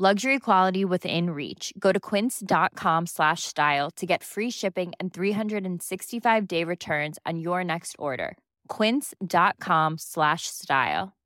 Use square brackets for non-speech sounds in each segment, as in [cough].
Luxury quality within reach. Go to quince.com slash style to get free shipping and 365 day returns on your next order. Quince.com slash style.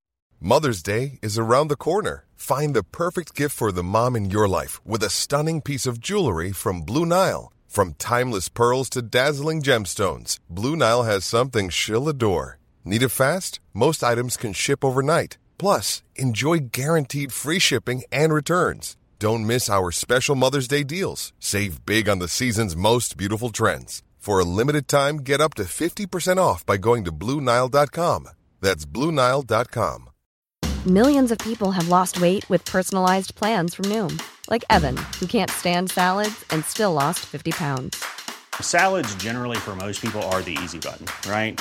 Mother's Day is around the corner. Find the perfect gift for the mom in your life with a stunning piece of jewelry from Blue Nile. From timeless pearls to dazzling gemstones, Blue Nile has something she'll adore. Need it fast? Most items can ship overnight. Plus, enjoy guaranteed free shipping and returns. Don't miss our special Mother's Day deals. Save big on the season's most beautiful trends. For a limited time, get up to 50% off by going to BlueNile.com. That's BlueNile.com. Millions of people have lost weight with personalized plans from Noom, like Evan, who can't stand salads and still lost 50 pounds. Salads, generally, for most people, are the easy button, right?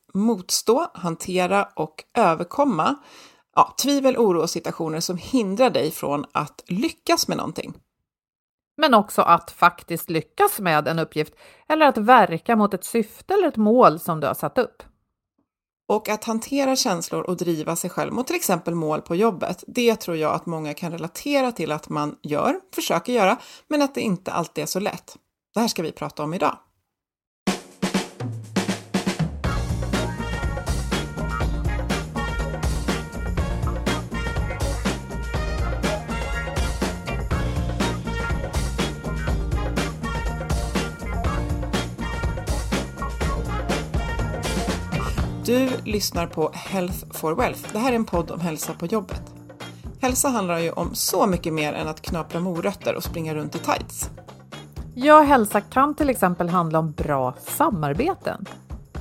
motstå, hantera och överkomma ja, tvivel, oro och situationer som hindrar dig från att lyckas med någonting. Men också att faktiskt lyckas med en uppgift eller att verka mot ett syfte eller ett mål som du har satt upp. Och att hantera känslor och driva sig själv mot till exempel mål på jobbet, det tror jag att många kan relatera till att man gör, försöker göra, men att det inte alltid är så lätt. Det här ska vi prata om idag. Du lyssnar på Health for Wealth. Det här är en podd om hälsa på jobbet. Hälsa handlar ju om så mycket mer än att knapra morötter och springa runt i tights. Ja, hälsa kan till exempel handla om bra samarbeten.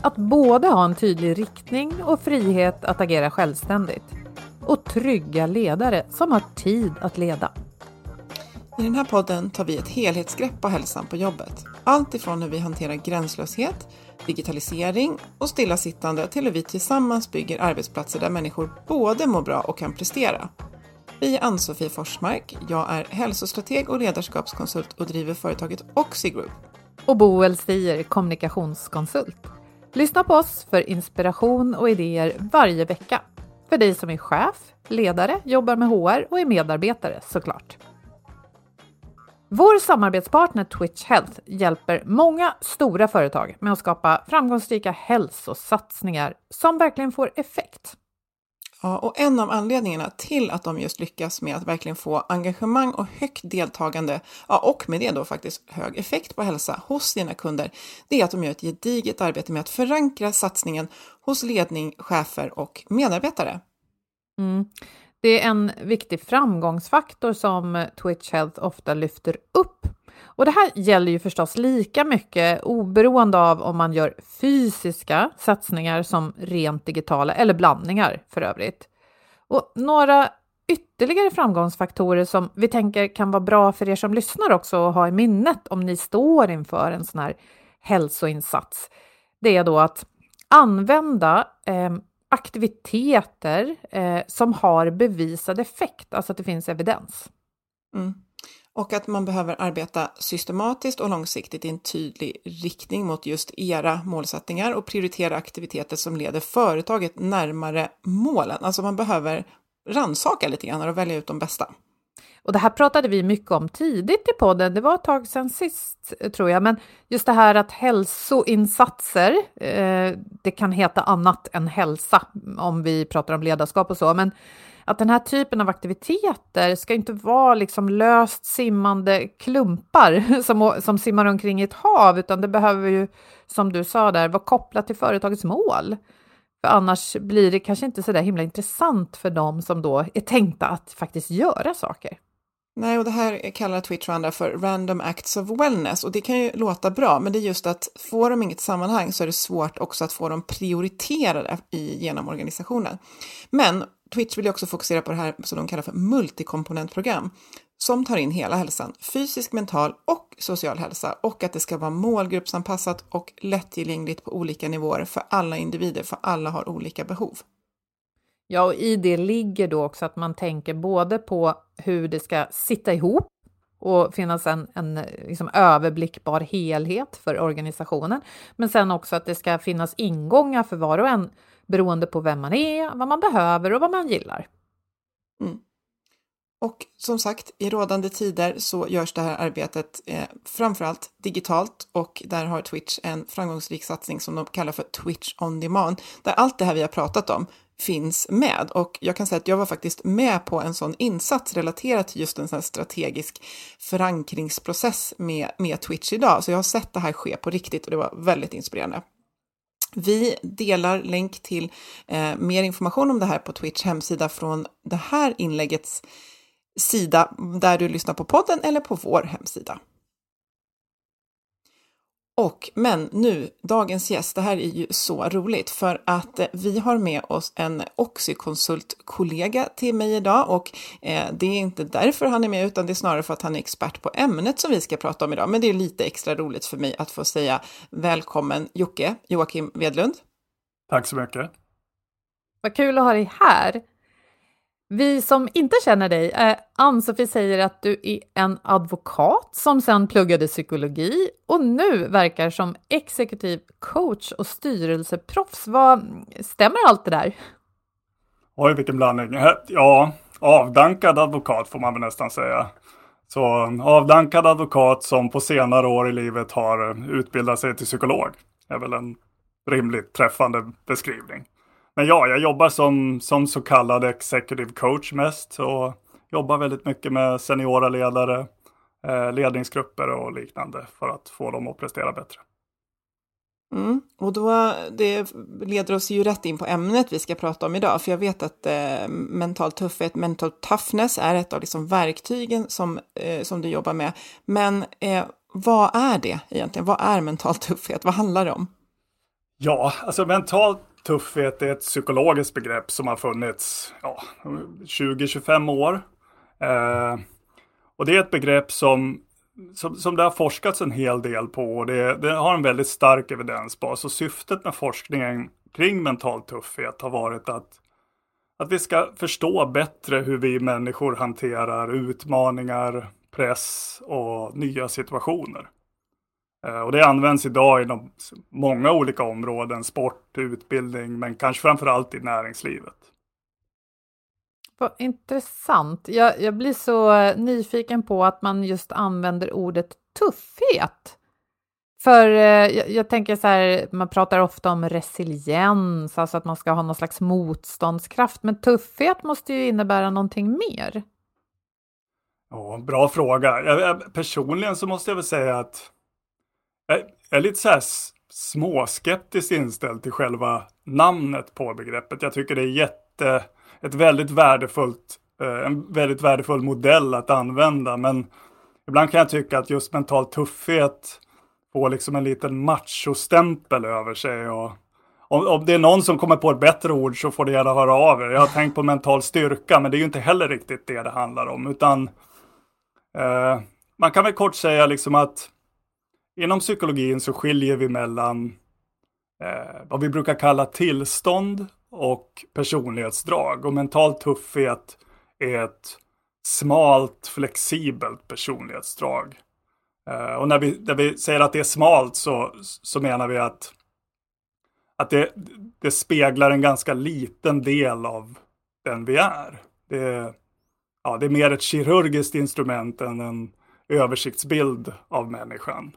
Att både ha en tydlig riktning och frihet att agera självständigt. Och trygga ledare som har tid att leda. I den här podden tar vi ett helhetsgrepp på hälsan på jobbet. Allt ifrån hur vi hanterar gränslöshet, digitalisering och stillasittande till hur vi tillsammans bygger arbetsplatser där människor både mår bra och kan prestera. Vi är Ann-Sofie Forsmark. Jag är hälsostrateg och ledarskapskonsult och driver företaget Oxy Group. Och Boel Stier, kommunikationskonsult. Lyssna på oss för inspiration och idéer varje vecka. För dig som är chef, ledare, jobbar med HR och är medarbetare såklart. Vår samarbetspartner Twitch Health hjälper många stora företag med att skapa framgångsrika hälsosatsningar som verkligen får effekt. Ja, och en av anledningarna till att de just lyckas med att verkligen få engagemang och högt deltagande, ja, och med det då faktiskt hög effekt på hälsa hos sina kunder, det är att de gör ett gediget arbete med att förankra satsningen hos ledning, chefer och medarbetare. Mm. Det är en viktig framgångsfaktor som Twitch Health ofta lyfter upp. Och det här gäller ju förstås lika mycket oberoende av om man gör fysiska satsningar som rent digitala eller blandningar för övrigt. Och några ytterligare framgångsfaktorer som vi tänker kan vara bra för er som lyssnar också att ha i minnet om ni står inför en sån här hälsoinsats. Det är då att använda eh, aktiviteter eh, som har bevisad effekt, alltså att det finns evidens. Mm. Och att man behöver arbeta systematiskt och långsiktigt i en tydlig riktning mot just era målsättningar och prioritera aktiviteter som leder företaget närmare målen. Alltså man behöver ransaka lite grann och välja ut de bästa. Och det här pratade vi mycket om tidigt i podden, det var ett tag sedan sist tror jag, men just det här att hälsoinsatser, eh, det kan heta annat än hälsa om vi pratar om ledarskap och så, men att den här typen av aktiviteter ska inte vara liksom löst simmande klumpar [laughs] som, som simmar omkring i ett hav, utan det behöver ju, som du sa där, vara kopplat till företagets mål. För annars blir det kanske inte så där himla intressant för dem som då är tänkta att faktiskt göra saker. Nej, och det här kallar Twitch och andra för random acts of wellness och det kan ju låta bra, men det är just att får de inget sammanhang så är det svårt också att få dem prioriterade i, genom organisationen. Men Twitch vill ju också fokusera på det här som de kallar för multikomponentprogram som tar in hela hälsan, fysisk, mental och social hälsa och att det ska vara målgruppsanpassat och lättillgängligt på olika nivåer för alla individer, för alla har olika behov. Ja, och i det ligger då också att man tänker både på hur det ska sitta ihop och finnas en, en liksom överblickbar helhet för organisationen, men sen också att det ska finnas ingångar för var och en beroende på vem man är, vad man behöver och vad man gillar. Mm. Och som sagt, i rådande tider så görs det här arbetet eh, framförallt digitalt och där har Twitch en framgångsrik satsning som de kallar för Twitch on demand, där allt det här vi har pratat om finns med. Och jag kan säga att jag var faktiskt med på en sån insats relaterat till just en sån strategisk förankringsprocess med, med Twitch idag. Så jag har sett det här ske på riktigt och det var väldigt inspirerande. Vi delar länk till eh, mer information om det här på Twitch hemsida från det här inläggets sida där du lyssnar på podden eller på vår hemsida. Och, men nu, dagens gäst, det här är ju så roligt för att eh, vi har med oss en Oxykonsult-kollega till mig idag och eh, det är inte därför han är med utan det är snarare för att han är expert på ämnet som vi ska prata om idag. Men det är lite extra roligt för mig att få säga välkommen Jocke, Joakim Vedlund. Tack så mycket. Vad kul att ha dig här. Vi som inte känner dig, eh, Ann-Sofie säger att du är en advokat som sedan pluggade psykologi och nu verkar som exekutiv coach och styrelseproffs. Vad, stämmer allt det där? Oj, vilken blandning. Eh, ja, avdankad advokat får man väl nästan säga. Så avdankad advokat som på senare år i livet har utbildat sig till psykolog är väl en rimligt träffande beskrivning. Men ja, jag jobbar som, som så kallad executive coach mest och jobbar väldigt mycket med seniora ledare, eh, ledningsgrupper och liknande för att få dem att prestera bättre. Mm. Och då, det leder oss ju rätt in på ämnet vi ska prata om idag, för jag vet att eh, mental tuffhet, mental toughness är ett av liksom verktygen som, eh, som du jobbar med. Men eh, vad är det egentligen? Vad är mental tuffhet? Vad handlar det om? Ja, alltså mental tuffhet är ett psykologiskt begrepp som har funnits ja, 20-25 år. Eh, och det är ett begrepp som, som, som det har forskats en hel del på och det, det har en väldigt stark evidensbas. Och syftet med forskningen kring mental tuffhet har varit att, att vi ska förstå bättre hur vi människor hanterar utmaningar, press och nya situationer. Eh, och det används idag inom många olika områden, sport, utbildning, men kanske framför allt i näringslivet. Vad intressant. Jag, jag blir så nyfiken på att man just använder ordet tuffhet. För eh, jag, jag, tänker så här, man pratar ofta om resiliens, alltså att man ska ha någon slags motståndskraft, men tuffhet måste ju innebära någonting mer. Ja, bra fråga. Jag, personligen så måste jag väl säga att jag är lite så här småskeptiskt inställd till själva namnet på begreppet. Jag tycker det är jätte, ett väldigt värdefullt, eh, en väldigt värdefull modell att använda. Men ibland kan jag tycka att just mental tuffhet får liksom en liten machostämpel över sig. Och om, om det är någon som kommer på ett bättre ord så får det gärna höra av er. Jag har tänkt på mental styrka, men det är ju inte heller riktigt det det handlar om. Utan eh, man kan väl kort säga liksom att Inom psykologin så skiljer vi mellan eh, vad vi brukar kalla tillstånd och personlighetsdrag. Och mental tuffhet är ett smalt, flexibelt personlighetsdrag. Eh, och när vi, när vi säger att det är smalt så, så menar vi att, att det, det speglar en ganska liten del av den vi är. Det, ja, det är mer ett kirurgiskt instrument än en översiktsbild av människan.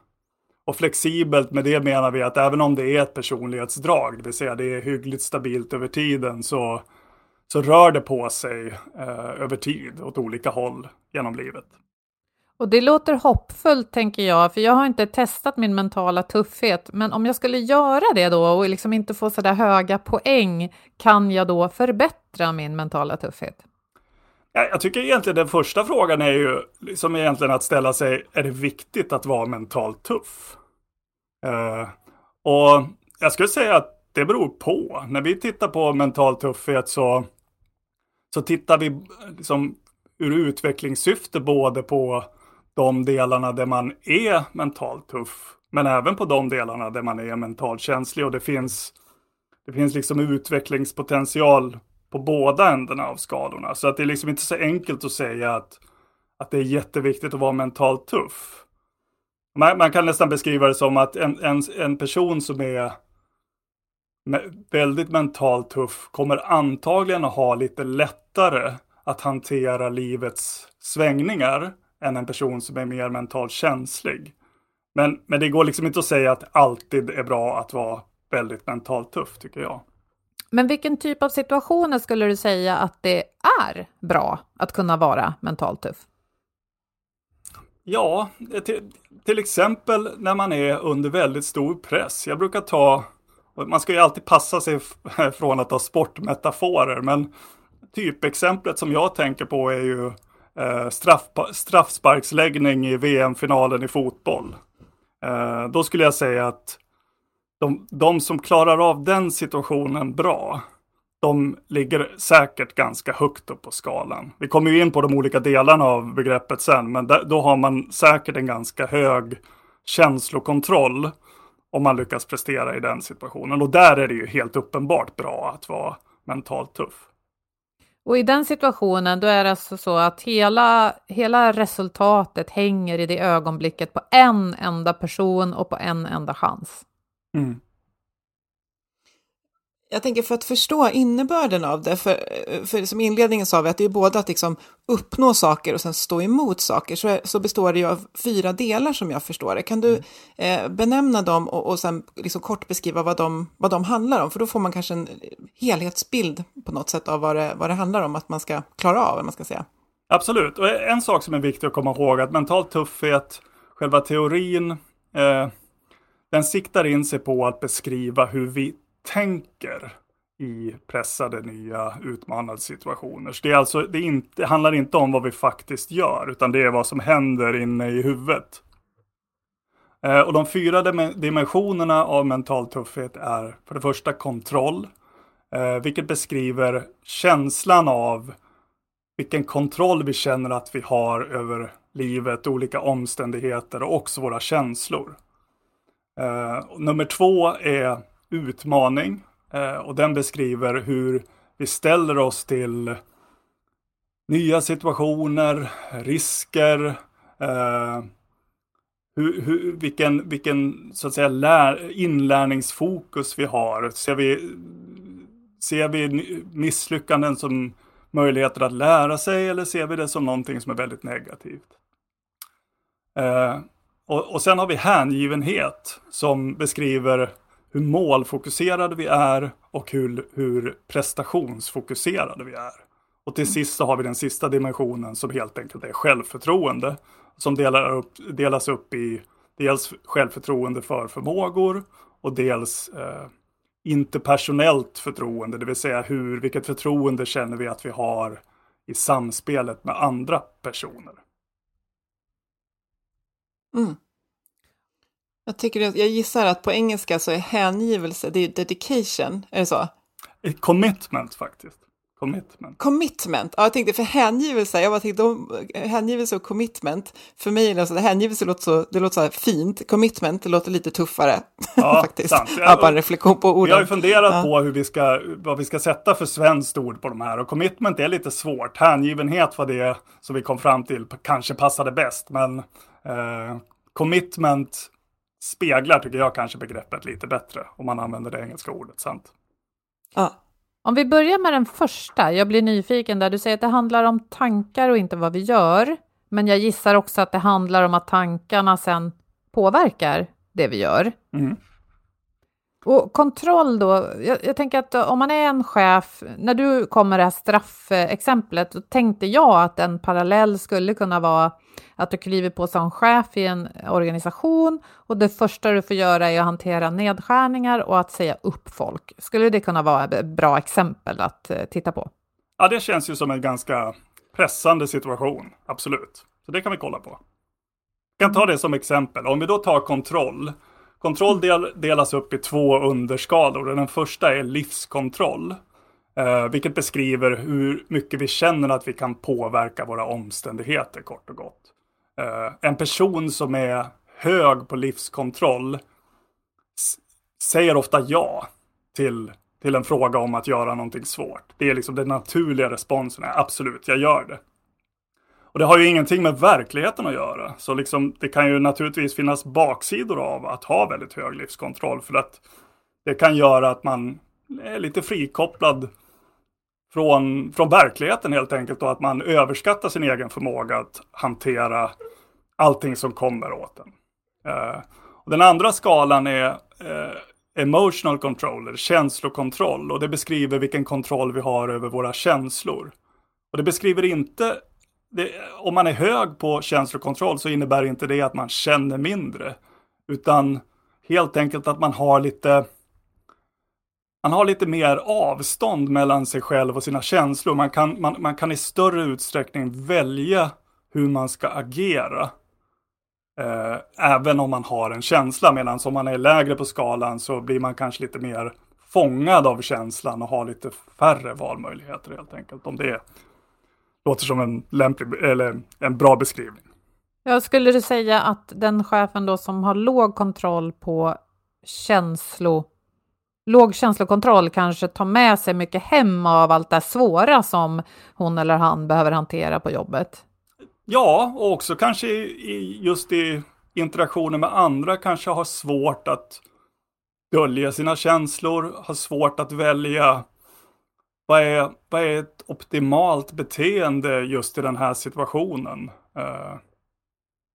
Och flexibelt med det menar vi att även om det är ett personlighetsdrag, det vill säga det är hyggligt stabilt över tiden, så, så rör det på sig eh, över tid åt olika håll genom livet. Och det låter hoppfullt tänker jag, för jag har inte testat min mentala tuffhet, men om jag skulle göra det då och liksom inte få så där höga poäng, kan jag då förbättra min mentala tuffhet? Jag tycker egentligen den första frågan är ju liksom egentligen att ställa sig, är det viktigt att vara mentalt tuff? Eh, och jag skulle säga att det beror på. När vi tittar på mental tuffhet så, så tittar vi liksom ur utvecklingssyfte både på de delarna där man är mentalt tuff, men även på de delarna där man är mentalt känslig och det finns, det finns liksom utvecklingspotential på båda ändarna av skadorna. Så att det är liksom inte så enkelt att säga att, att det är jätteviktigt att vara mentalt tuff. Man, man kan nästan beskriva det som att en, en, en person som är väldigt mentalt tuff kommer antagligen att ha lite lättare att hantera livets svängningar än en person som är mer mentalt känslig. Men, men det går liksom inte att säga att det alltid är bra att vara väldigt mentalt tuff, tycker jag. Men vilken typ av situationer skulle du säga att det är bra att kunna vara mentalt tuff? Ja, till, till, exempel när man är under väldigt stor press. Jag brukar ta, man ska ju alltid passa sig [laughs] från att ta sportmetaforer, men typexemplet som jag tänker på är ju eh, straff, straffsparksläggning i VM-finalen i fotboll. Eh, då skulle jag säga att de, de som klarar av den situationen bra, de ligger säkert ganska högt upp på skalan. Vi kommer ju in på de olika delarna av begreppet sen, men där, då har man säkert en ganska hög känslokontroll om man lyckas prestera i den situationen. Och där är det ju helt uppenbart bra att vara mentalt tuff. Och i den situationen, då är det alltså så att hela, hela resultatet hänger i det ögonblicket på en enda person och på en enda chans. Mm. Jag tänker för att förstå innebörden av det, för, för som inledningen sa vi att det är både att liksom uppnå saker och sen stå emot saker, så, så består det ju av fyra delar som jag förstår det. Kan du eh, benämna dem och, och sen liksom kort beskriva vad de, vad de handlar om? För då får man kanske en helhetsbild på något sätt av vad det, vad det handlar om att man ska klara av, man ska säga. Absolut, och en sak som är viktig att komma ihåg att mental tuffhet, själva teorin, eh, den siktar in sig på att beskriva hur vi tänker i pressade nya utmanande situationer. Så det, är alltså, det, är inte, det handlar inte om vad vi faktiskt gör, utan det är vad som händer inne i huvudet. Eh, och de fyra dimensionerna av mental tuffhet är för det första kontroll, eh, vilket beskriver känslan av vilken kontroll vi känner att vi har över livet, olika omständigheter och också våra känslor. Uh, nummer två är utmaning uh, och den beskriver hur vi ställer oss till nya situationer, risker, uh, hur, hur, vilken, vilken så att säga lär, inlärningsfokus vi har. Ser vi, ser vi misslyckanden som möjligheter att lära sig eller ser vi det som någonting som är väldigt negativt? Och, och sen har vi hängivenhet som beskriver hur målfokuserade vi är och hur, hur prestationsfokuserade vi är. Och till sist så har vi den sista dimensionen som helt enkelt är självförtroende. Som delar upp, delas upp i dels självförtroende för förmågor och dels eh, interpersonellt förtroende, det vill säga hur, vilket förtroende känner vi att vi har i samspelet med andra personer. Mm. Jag, tycker jag gissar att på engelska så är hängivelse, det är dedication, är det så? Commitment faktiskt. Commitment. Commitment, ja jag tänkte för hängivelse, jag bara tänkte hängivelse och commitment, för mig är det så, hängivelse låter så, det låter så här fint, commitment det låter lite tuffare [laughs] ja, faktiskt. Sant. Ja, bara en reflektion på orden. Vi har ju funderat ja. på hur vi ska, vad vi ska sätta för svenskt ord på de här och commitment är lite svårt, hängivenhet var det som vi kom fram till kanske passade bäst, men eh, commitment speglar, tycker jag, kanske begreppet lite bättre om man använder det engelska ordet, sant? Ja. Om vi börjar med den första, jag blir nyfiken där du säger att det handlar om tankar och inte vad vi gör. Men jag gissar också att det handlar om att tankarna sen påverkar det vi gör. Mm. Och kontroll då, jag, jag, tänker att om man är en chef, när du kom med det här straffexemplet, då tänkte jag att en parallell skulle kunna vara att du kliver på som chef i en organisation och det första du får göra är att hantera nedskärningar och att säga upp folk. Skulle det kunna vara ett bra exempel att eh, titta på? Ja, det känns ju som en ganska pressande situation, absolut. Så det kan vi kolla på. Jag kan ta det som exempel. Om vi då tar kontroll. Kontroll del, delas upp i två underskalor. Den första är livskontroll. Eh, vilket beskriver hur mycket vi känner att vi kan påverka våra omständigheter kort och gott. Eh, en person som är hög på livskontroll säger ofta ja till, till en fråga om att göra någonting svårt. Det är liksom den naturliga responsen, absolut, jag gör det. Och det har ju ingenting med verkligheten att göra. Så liksom, det kan ju naturligtvis finnas baksidor av att ha väldigt hög livskontroll. För att det kan göra att man är lite frikopplad från, från verkligheten helt enkelt. Och att man överskattar sin egen förmåga att hantera allting som kommer åt en. Eh, och den andra skalan är eh, emotional control, känslokontroll. Och det beskriver vilken kontroll vi har över våra känslor. Och det beskriver inte det, om man är hög på känslokontroll så innebär inte det att man känner mindre. Utan helt enkelt att man har lite man har lite mer avstånd mellan sig själv och sina känslor. Man kan, man, man kan i större utsträckning välja hur man ska agera. Eh, även om man har en känsla. Medan om man är lägre på skalan så blir man kanske lite mer fångad av känslan och har lite färre valmöjligheter helt enkelt. Om det låter som en, lämplig, eller en bra beskrivning. Jag skulle du säga att den chefen då som har låg kontroll på känslo, låg känslokontroll kanske tar med sig mycket hem av allt det svåra som hon eller han behöver hantera på jobbet? Ja, och också kanske i, just i interaktioner med andra kanske har svårt att dölja sina känslor, har svårt att välja vad är, vad är ett optimalt beteende just i den här situationen? Uh,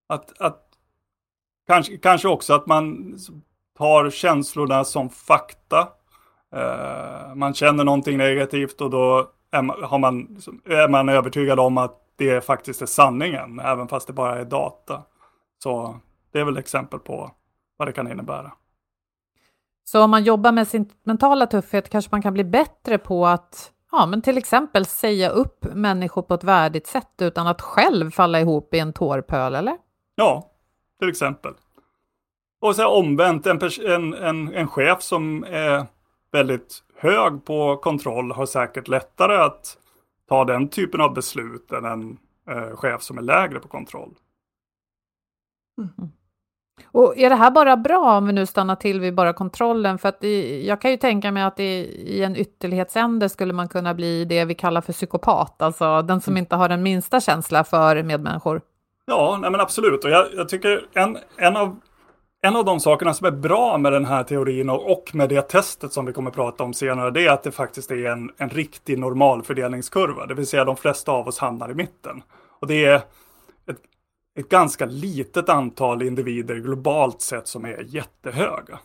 att, att kanske, kanske också att man tar känslorna som fakta. Uh, man känner någonting negativt och då är man, har man, är man övertygad om att det faktiskt är sanningen, även fast det bara är data. Så det är väl exempel på vad det kan innebära. Så om man jobbar med sin mentala tuffhet kanske man kan bli bättre på att ja, men till exempel säga upp människor på ett värdigt sätt utan att själv falla ihop i en tårpöl, eller? Ja, till exempel. Och så omvänt, en, en, en, en chef som är väldigt hög på kontroll har säkert lättare att ta den typen av beslut än en eh, chef som är lägre på kontroll. Mm. Och är det här bara bra om vi nu stannar till vid bara kontrollen? För att det, jag kan ju tänka mig att det, i en ytterlighetsände skulle man kunna bli det vi kallar för psykopat, alltså den som mm. inte har den minsta känsla för medmänniskor. Ja, nej men absolut. Och jag, jag tycker en, en, av, en av de sakerna som är bra med den här teorin och, med det testet som vi kommer att prata om senare, det är att det faktiskt är en, en riktig normalfördelningskurva. Det vill säga de flesta av oss hamnar i mitten. Och det är ett ganska litet antal individer globalt sett som är jättehöga.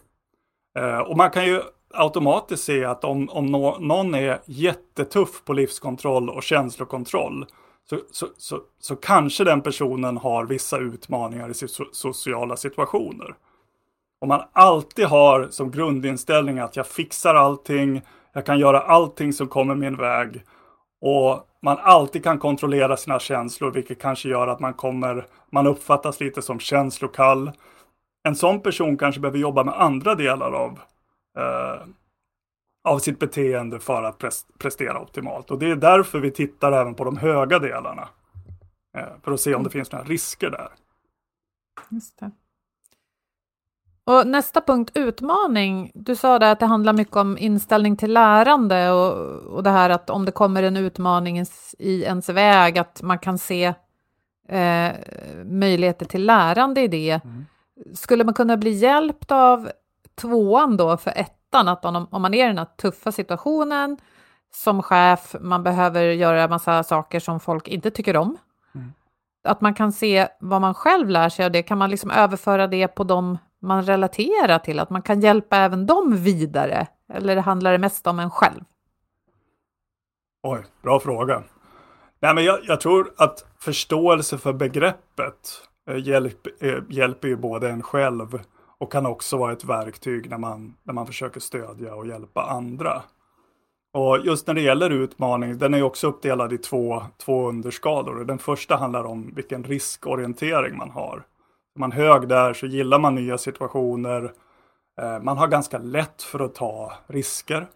Eh, och man kan ju automatiskt se att om, om no, någon är jättetuff på livskontroll och känslokontroll så, så, så, så kanske den personen har vissa utmaningar i sina sociala situationer. Om man alltid har som grundinställning att jag fixar allting, jag kan göra allting som kommer min väg och man alltid kan kontrollera sina känslor, vilket kanske gör att man kommer, man uppfattas lite som känslokall. En sån person kanske behöver jobba med andra delar av, eh, av sitt beteende för att prestera optimalt. Och det är därför vi tittar även på de höga delarna. Eh, för att se om det finns några risker där. Just det. Och nästa punkt, utmaning. Du sa där att det handlar mycket om inställning till lärande och, och det här att om det kommer en utmaning i ens väg, att man kan se eh, möjligheter till lärande i det. Mm. Skulle man kunna bli hjälpt av tvåan då för ettan, att om, om man är i den här tuffa situationen, som chef, man behöver göra massa saker som folk inte tycker om. Mm. Att man kan se vad man själv lär sig och det kan man liksom överföra det på dem man relaterar till, att man kan hjälpa även dem vidare. Eller handlar det mest om en själv? Oj, bra fråga. Nej, men jag, jag tror att förståelse för begreppet eh, hjälp, eh, hjälper ju både en själv och kan också vara ett verktyg när man, när man försöker stödja och hjälpa andra. Och just när det gäller utmaning, den är också uppdelad i två, två underskalor. Den första handlar om vilken riskorientering man har. Är man hög där så gillar man nya situationer. Eh, man har ganska lätt för att ta risker.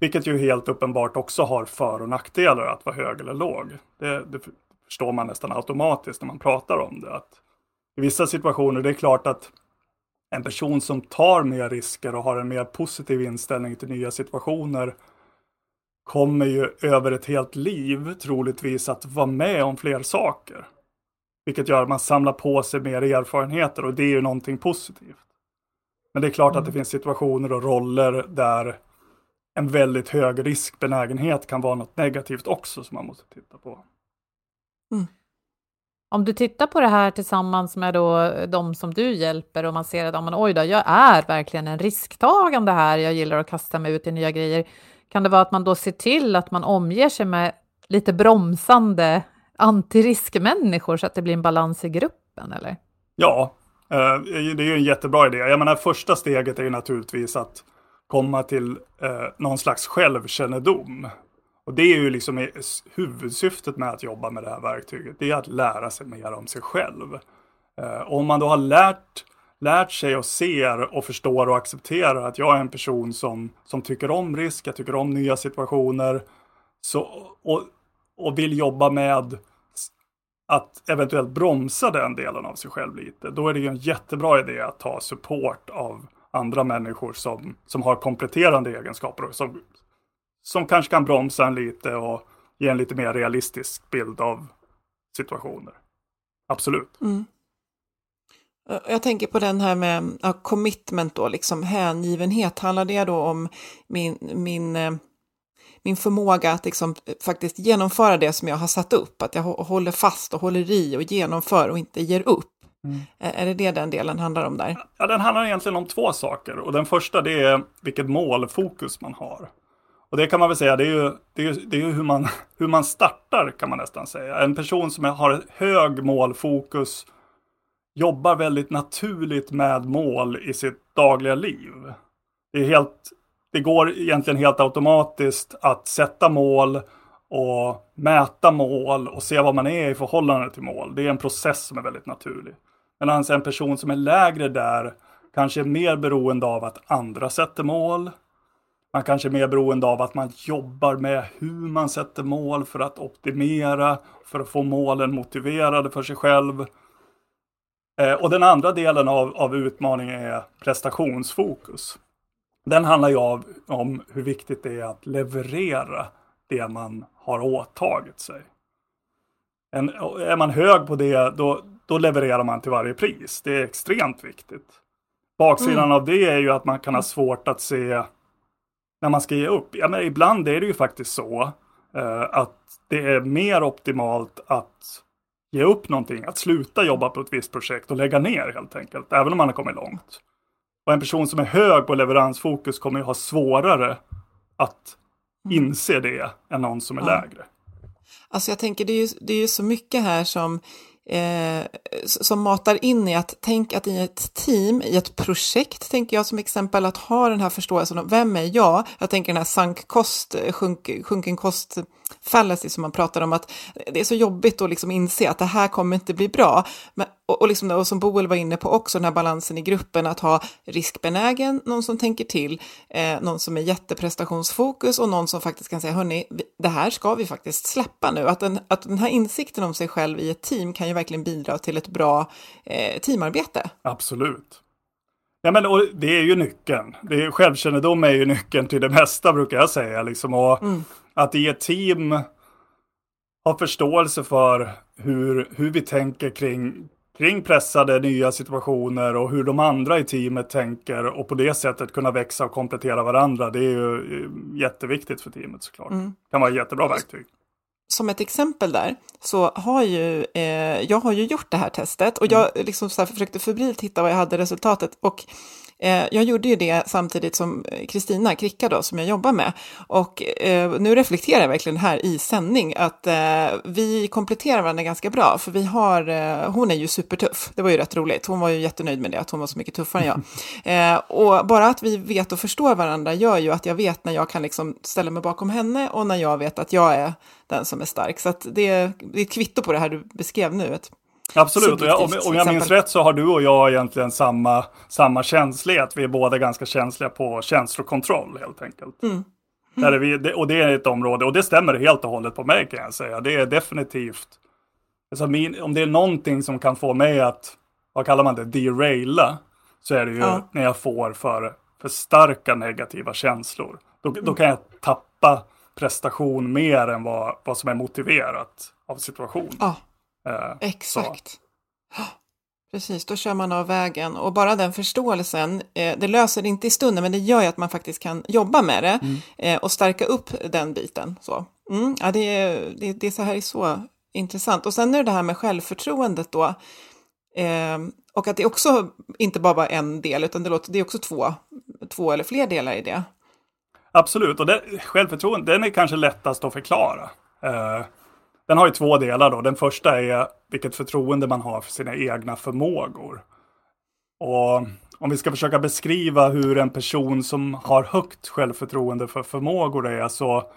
Vilket ju helt uppenbart också har för och nackdelar att vara hög eller låg. Det, det förstår man nästan automatiskt när man pratar om det. Att I vissa situationer, det är klart att en person som tar mer risker och har en mer positiv inställning till nya situationer kommer ju över ett helt liv troligtvis att vara med om fler saker. Vilket gör att man samlar på sig mer erfarenheter och det är ju någonting positivt. Men det är klart att det mm. finns situationer och roller där en väldigt hög riskbenägenhet kan vara något negativt också som man måste titta på. Mm. Om du tittar på det här tillsammans med då de som du hjälper och man ser att men, oj då, jag är verkligen en risktagande här, jag gillar att kasta mig ut i nya grejer. Kan det vara att man då ser till att man omger sig med lite bromsande antiriskmänniskor så att det blir en balans i gruppen? Eller? Ja, eh, det är ju en jättebra idé. Jag menar, första steget är ju naturligtvis att komma till eh, någon slags självkännedom. Och det är ju liksom huvudsyftet med att jobba med det här verktyget. Det är att lära sig mer om sig själv. Och om man då har lärt, lärt sig och ser och förstår och accepterar att jag är en person som, som tycker om risk, jag tycker om nya situationer så, och, och vill jobba med att eventuellt bromsa den delen av sig själv lite. Då är det ju en jättebra idé att ta support av andra människor som, som har kompletterande egenskaper och som, som kanske kan bromsa en lite och ge en lite mer realistisk bild av situationer. Absolut. Mm. Jag tänker på den här med ja, commitment då, liksom hängivenhet. Handlar det då om min, min, eh, min förmåga att liksom faktiskt genomföra det som jag har satt upp? Att jag håller fast och håller i och genomför och inte ger upp? Mm. Är det det den delen handlar om där? Ja, den handlar egentligen om två saker. Och den första det är vilket målfokus man har. Och det kan man väl säga, det är ju, det är, det är hur, man, [laughs] hur man startar kan man nästan säga. En person som har hög målfokus jobbar väldigt naturligt med mål i sitt dagliga liv. Det, är helt, det går egentligen helt automatiskt att sätta mål och mäta mål och se vad man är i förhållande till mål. Det är en process som är väldigt naturlig. Medan en person som är lägre där kanske är mer beroende av att andra sätter mål. Man kanske är mer beroende av att man jobbar med hur man sätter mål för att optimera, för att få målen motiverade för sig själv. Eh, och den andra delen av, av utmaningen är prestationsfokus. Den handlar ju av, om hur viktigt det är att leverera det man har åtagit sig. En, är man hög på det, då, då levererar man till varje pris. Det är extremt viktigt. Baksidan mm. av det är ju att man kan ha svårt att se när man ska ge upp. Ja, men ibland är det ju faktiskt så eh, att det är mer optimalt att ge upp någonting, att sluta jobba på ett visst projekt och lägga ner helt enkelt, även om man har kommit långt. Och en person som är hög på leveransfokus kommer ju ha svårare att mm. inse det än någon som är ja. lägre. Alltså jag tänker det är ju, det är ju så mycket här som eh, som matar in i att tänk att i ett team, i ett projekt, tänker jag som exempel, att ha den här förståelsen om vem är jag? Jag tänker den här sunk kost, eh, sjunk, sjunken kost fallacy som man pratar om, att det är så jobbigt att liksom inse att det här kommer inte bli bra. Men, och, och, liksom, och som Boel var inne på också, den här balansen i gruppen, att ha riskbenägen, någon som tänker till, eh, någon som är jätteprestationsfokus och någon som faktiskt kan säga, hörni, det här ska vi faktiskt släppa nu. Att den, att den här insikten om sig själv i ett team kan ju verkligen bidra till ett bra eh, teamarbete. Absolut. Ja, men, och det är ju nyckeln. Det är, självkännedom är ju nyckeln till det mesta brukar jag säga. Liksom. Och mm. Att i ett team ha förståelse för hur, hur vi tänker kring, kring pressade nya situationer och hur de andra i teamet tänker och på det sättet kunna växa och komplettera varandra. Det är ju jätteviktigt för teamet såklart. Mm. kan vara ett jättebra verktyg. Som ett exempel där så har ju eh, jag har ju gjort det här testet och jag mm. liksom så försökte febrilt hitta vad jag hade resultatet och jag gjorde ju det samtidigt som Kristina Kricka då, som jag jobbar med. Och eh, nu reflekterar jag verkligen här i sändning att eh, vi kompletterar varandra ganska bra, för vi har, hon är ju supertuff. Det var ju rätt roligt. Hon var ju jättenöjd med det, att hon var så mycket tuffare än jag. och bara att vi vet och förstår varandra gör ju att jag vet när jag kan liksom ställa mig bakom henne och när jag vet att jag är den som är stark. Så att det, det är ett kvitto på det här du beskrev nu. Absolut, och jag, om, om jag minns rätt så har du och jag egentligen samma, samma känslighet. Vi är båda ganska känsliga på känslokontroll helt enkelt. Mm. Där är vi, och det är ett område, och det stämmer helt och hållet på mig kan jag säga. Det är definitivt, alltså min, om det är någonting som kan få mig att, vad kallar man det, deraila, så är det ju ja. när jag får för, för starka negativa känslor. Då, då mm. kan jag tappa prestation mer än vad, vad som är motiverat av situationen. Ja. Eh, Exakt. Så. Precis, då kör man av vägen och bara den förståelsen, eh, det löser det inte i stunden men det gör ju att man faktiskt kan jobba med det mm. eh, och stärka upp den biten. Så. Mm, ja, det, är, det, det är så här är så intressant. Och sen är det det här med självförtroendet då. Eh, och att det också inte bara var en del utan det, låter, det är också två, två eller fler delar i det. Absolut, och det, självförtroendet den är kanske lättast att förklara. Den har ju två delar då. Den första är vilket förtroende man har för sina egna förmågor. Och om vi ska försöka beskriva hur en person som har högt självförtroende för förmågor är så,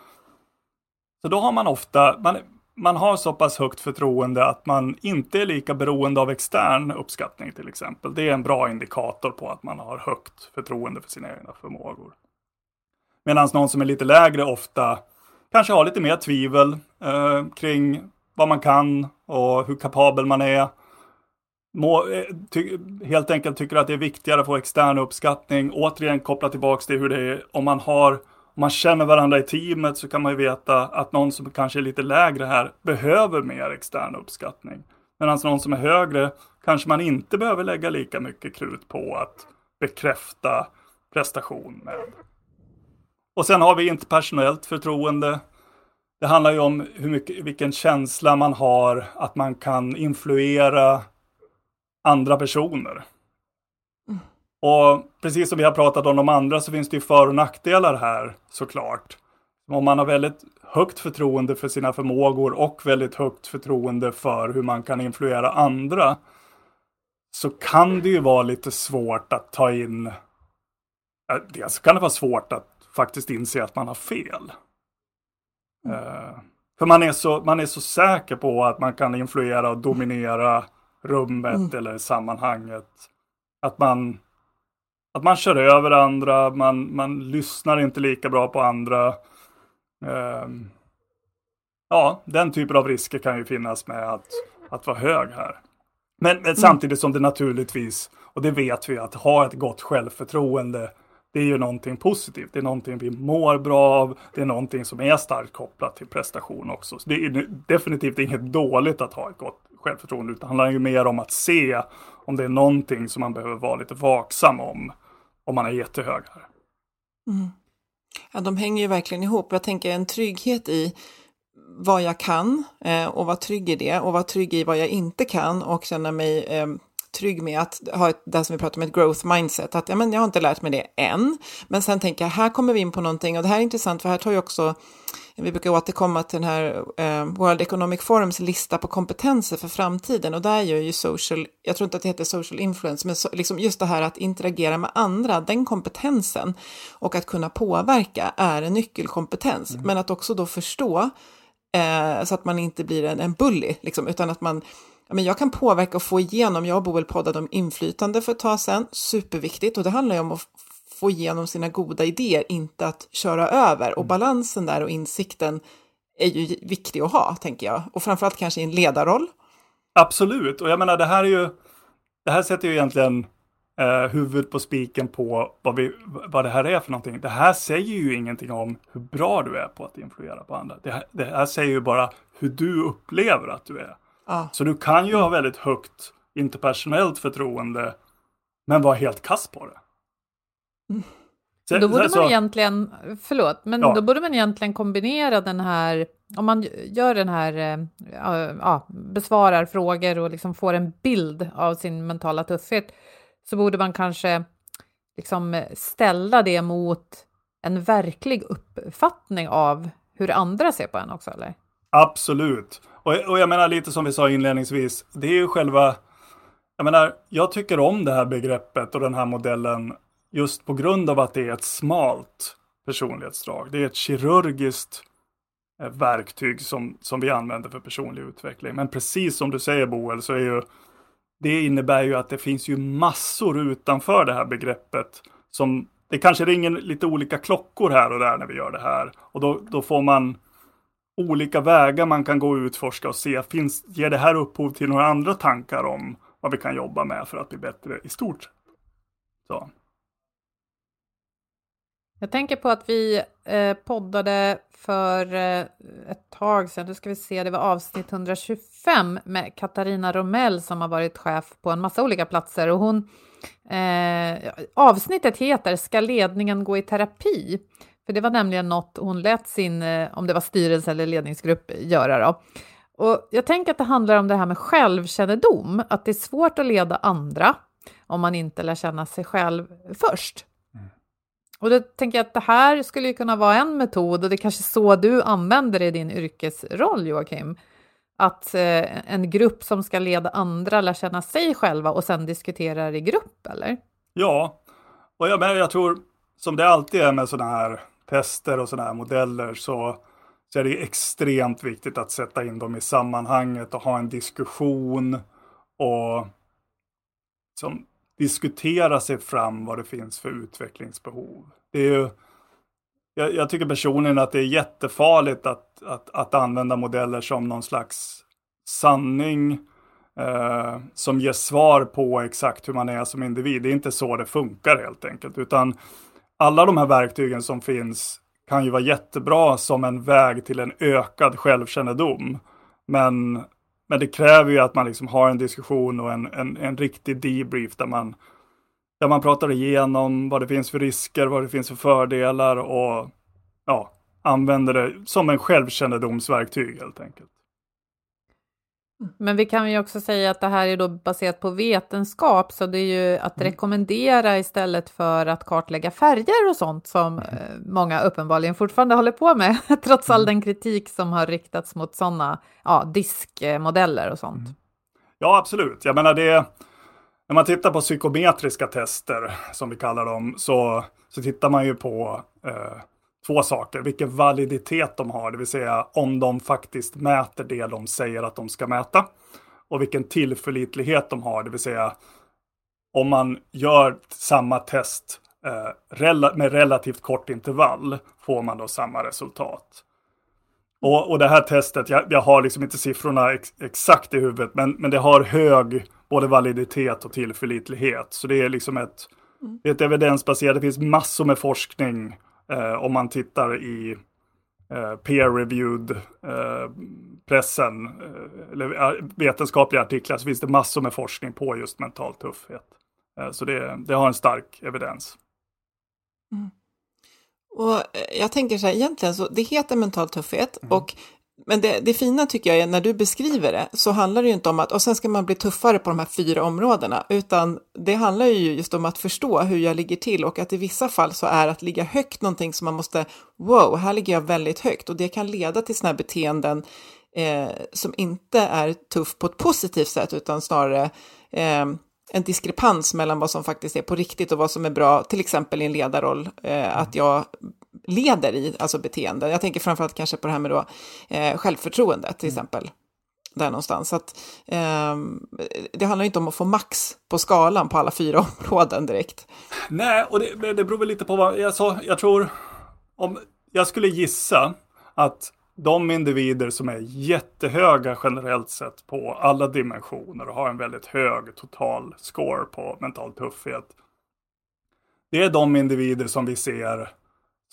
så då har man ofta, man, man har så pass högt förtroende att man inte är lika beroende av extern uppskattning till exempel. Det är en bra indikator på att man har högt förtroende för sina egna förmågor. Medan någon som är lite lägre ofta kanske har lite mer tvivel eh, kring vad man kan och hur kapabel man är. Må, eh, ty, helt enkelt tycker att det är viktigare att få extern uppskattning. Återigen koppla tillbaka till hur det är om man har om man känner varandra i teamet så kan man ju veta att någon som kanske är lite lägre här behöver mer extern uppskattning. Medan någon som är högre kanske man inte behöver lägga lika mycket krut på att bekräfta prestation med. Och sen har vi interpersonellt förtroende. Det handlar ju om hur mycket, vilken känsla man har att man kan influera andra personer. Mm. Och precis som vi har pratat om de andra så finns det ju för och nackdelar här såklart. Om man har väldigt högt förtroende för sina förmågor och väldigt högt förtroende för hur man kan influera andra så kan det ju vara lite svårt att ta in Dels kan det vara svårt att faktiskt inse att man har fel. Mm. Uh, för man är, så, man är så säker på att man kan influera och dominera rummet mm. eller sammanhanget. Att man, att man kör över andra, man, man lyssnar inte lika bra på andra. Uh, ja, den typen av risker kan ju finnas med att, att vara hög här. Men, men mm. samtidigt som det naturligtvis, och det vet vi, att ha ett gott självförtroende det är ju någonting positivt. Det är någonting vi mår bra av. Det är någonting som är starkt kopplat till prestation också. Så det är definitivt inget dåligt att ha ett gott självförtroende. Utan det handlar ju mer om att se om det är någonting som man behöver vara lite vaksam om. Om man är jättehög här. Mm. Ja, de hänger ju verkligen ihop. Jag tänker en trygghet i vad jag kan eh, och vara trygg i det och vara trygg i vad jag inte kan och känna mig eh, trygg med att ha ett, det som vi pratar om, ett growth mindset. Att ja, men jag har inte lärt mig det än, men sen tänker jag, här kommer vi in på någonting. Och det här är intressant för här tar ju också vi brukar återkomma till den här eh, World Economic Forums lista på kompetenser för framtiden. Och där gör ju social, jag tror inte att det heter social influence, men so, liksom just det här att interagera med andra, den kompetensen. Och att kunna påverka är en nyckelkompetens, mm. men att också då förstå eh, så att man inte blir en, en bully, liksom, utan att man men jag kan påverka och få igenom, jag och Boel poddade om inflytande för ett tag sedan, superviktigt och det handlar ju om att få igenom sina goda idéer, inte att köra över och mm. balansen där och insikten är ju viktig att ha, tänker jag, och framförallt kanske i en ledarroll. Absolut, och jag menar det här är ju, det här sätter ju egentligen eh, huvudet på spiken på vad, vi, vad det här är för någonting. Det här säger ju ingenting om hur bra du är på att influera på andra. Det här, det här säger ju bara hur du upplever att du är. Ah. Så du kan ju ha väldigt högt interpersonellt förtroende men var helt kass på det. Mm. Så, då borde så, man egentligen, förlåt, men ja. då borde man egentligen kombinera den här, om man gör den här, äh, ja, besvarar frågor och liksom får en bild av sin mentala tuffhet, så borde man kanske liksom ställa det mot en verklig uppfattning av hur andra ser på en också, eller? Absolut. Och, och jag menar lite som vi sa inledningsvis, det är ju själva jag menar, jag tycker om det här begreppet och den här modellen just på grund av att det är ett smalt personlighetsdrag. Det är ett kirurgiskt eh, verktyg som, som vi använder för personlig utveckling. Men precis som du säger Boel, så är ju det innebär ju att det finns ju massor utanför det här begreppet som det kanske ringer lite olika klockor här och där när vi gör det här. Och då, då får man olika vägar man kan gå och utforska och se, finns, ger det här upphov till några andra tankar om vad vi kan jobba med för att bli bättre i stort? Så. Jag tänker på att vi eh, poddade för eh, ett tag sedan, nu ska vi se, det var avsnitt 125 med Katarina Romell som har varit chef på en massa olika platser och hon eh, avsnittet heter Ska ledningen gå i terapi? För det var nämligen något hon lät sin, eh, om det var styrelse eller ledningsgrupp, göra då. Och jag tänker att det handlar om det här med självkännedom, att det är svårt att leda andra om man inte lär känna sig själv först. Och då tänker jag att det här skulle ju kunna vara en metod och det är kanske så du använder det i din yrkesroll Joakim. Att eh, en grupp som ska leda andra lär känna sig själva och sen diskuterar i grupp, eller? Ja, och jag, men jag tror som det alltid är med sådana här tester och sådana här modeller så, så är det extremt viktigt att sätta in dem i sammanhanget och ha en diskussion och som diskutera sig fram vad det finns för utvecklingsbehov. Det är ju, jag, jag tycker personligen att det är jättefarligt att, att, att använda modeller som någon slags sanning eh, som ger svar på exakt hur man är som individ. Det är inte så det funkar helt enkelt, utan alla de här verktygen som finns kan ju vara jättebra som en väg till en ökad självkännedom. Men men det kräver ju att man liksom har en diskussion och en, en, en riktig debrief där man, där man pratar igenom vad det finns för risker, vad det finns för fördelar och ja, använder det som en självkännedomsverktyg helt enkelt. Men vi kan ju också säga att det här är då baserat på vetenskap, så det är ju att mm. rekommendera istället för att kartlägga färger och sånt som eh, många uppenbarligen fortfarande håller på med, [laughs] trots all mm. den kritik som har riktats mot sådana ja, diskmodeller och sånt. Mm. Ja, absolut. Jag menar det, när man tittar på psykometriska tester, som vi kallar dem, så, så tittar man ju på eh, två saker. Vilken validitet de har, det vill säga om de faktiskt mäter det de säger att de ska mäta. Och vilken tillförlitlighet de har, det vill säga om man gör samma test eh, med relativt kort intervall får man då samma resultat. Och, och det här testet, jag, jag har liksom inte siffrorna ex, exakt i huvudet, men, men det har hög både validitet och tillförlitlighet. Så det är liksom ett, mm. ett evidensbaserat, det finns massor med forskning om man tittar i eh, peer-reviewed eh, pressen, eh, eller vetenskapliga artiklar, så finns det massor med forskning på just mental tuffhet. Eh, så det, det, har en stark evidens. Mm. Och jag tänker så här, egentligen så det heter mental tuffhet mm. och men det, det fina tycker jag är när du beskriver det så handlar det ju inte om att och sen ska man bli tuffare på de här fyra områdena, utan det handlar ju just om att förstå hur jag ligger till och att i vissa fall så är att ligga högt någonting som man måste, wow, här ligger jag väldigt högt. Och det kan leda till sådana här beteenden eh, som inte är tuff på ett positivt sätt utan snarare eh, en diskrepans mellan vad som faktiskt är på riktigt och vad som är bra, till exempel i en ledarroll, eh, att jag leder i, alltså beteenden. Jag tänker framförallt kanske på det här med då, eh, självförtroende till mm. exempel. Där någonstans. Så att, eh, det handlar inte om att få max på skalan på alla fyra [laughs] områden direkt. Nej, och det, det beror väl lite på vad jag sa. Jag tror, om jag skulle gissa att de individer som är jättehöga generellt sett på alla dimensioner och har en väldigt hög total score på mental tuffhet. Det är de individer som vi ser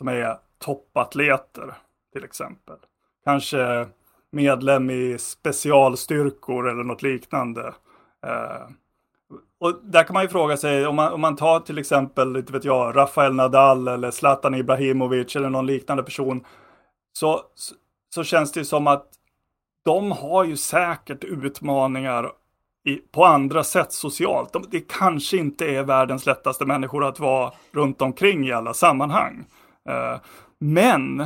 som är toppatleter till exempel. Kanske medlem i specialstyrkor eller något liknande. Eh, och där kan man ju fråga sig, om man, om man tar till exempel, inte vet jag, Rafael Nadal eller Zlatan Ibrahimovic eller någon liknande person, så, så känns det som att de har ju säkert utmaningar i, på andra sätt socialt. De, det kanske inte är världens lättaste människor att vara runt omkring i alla sammanhang. Eh, men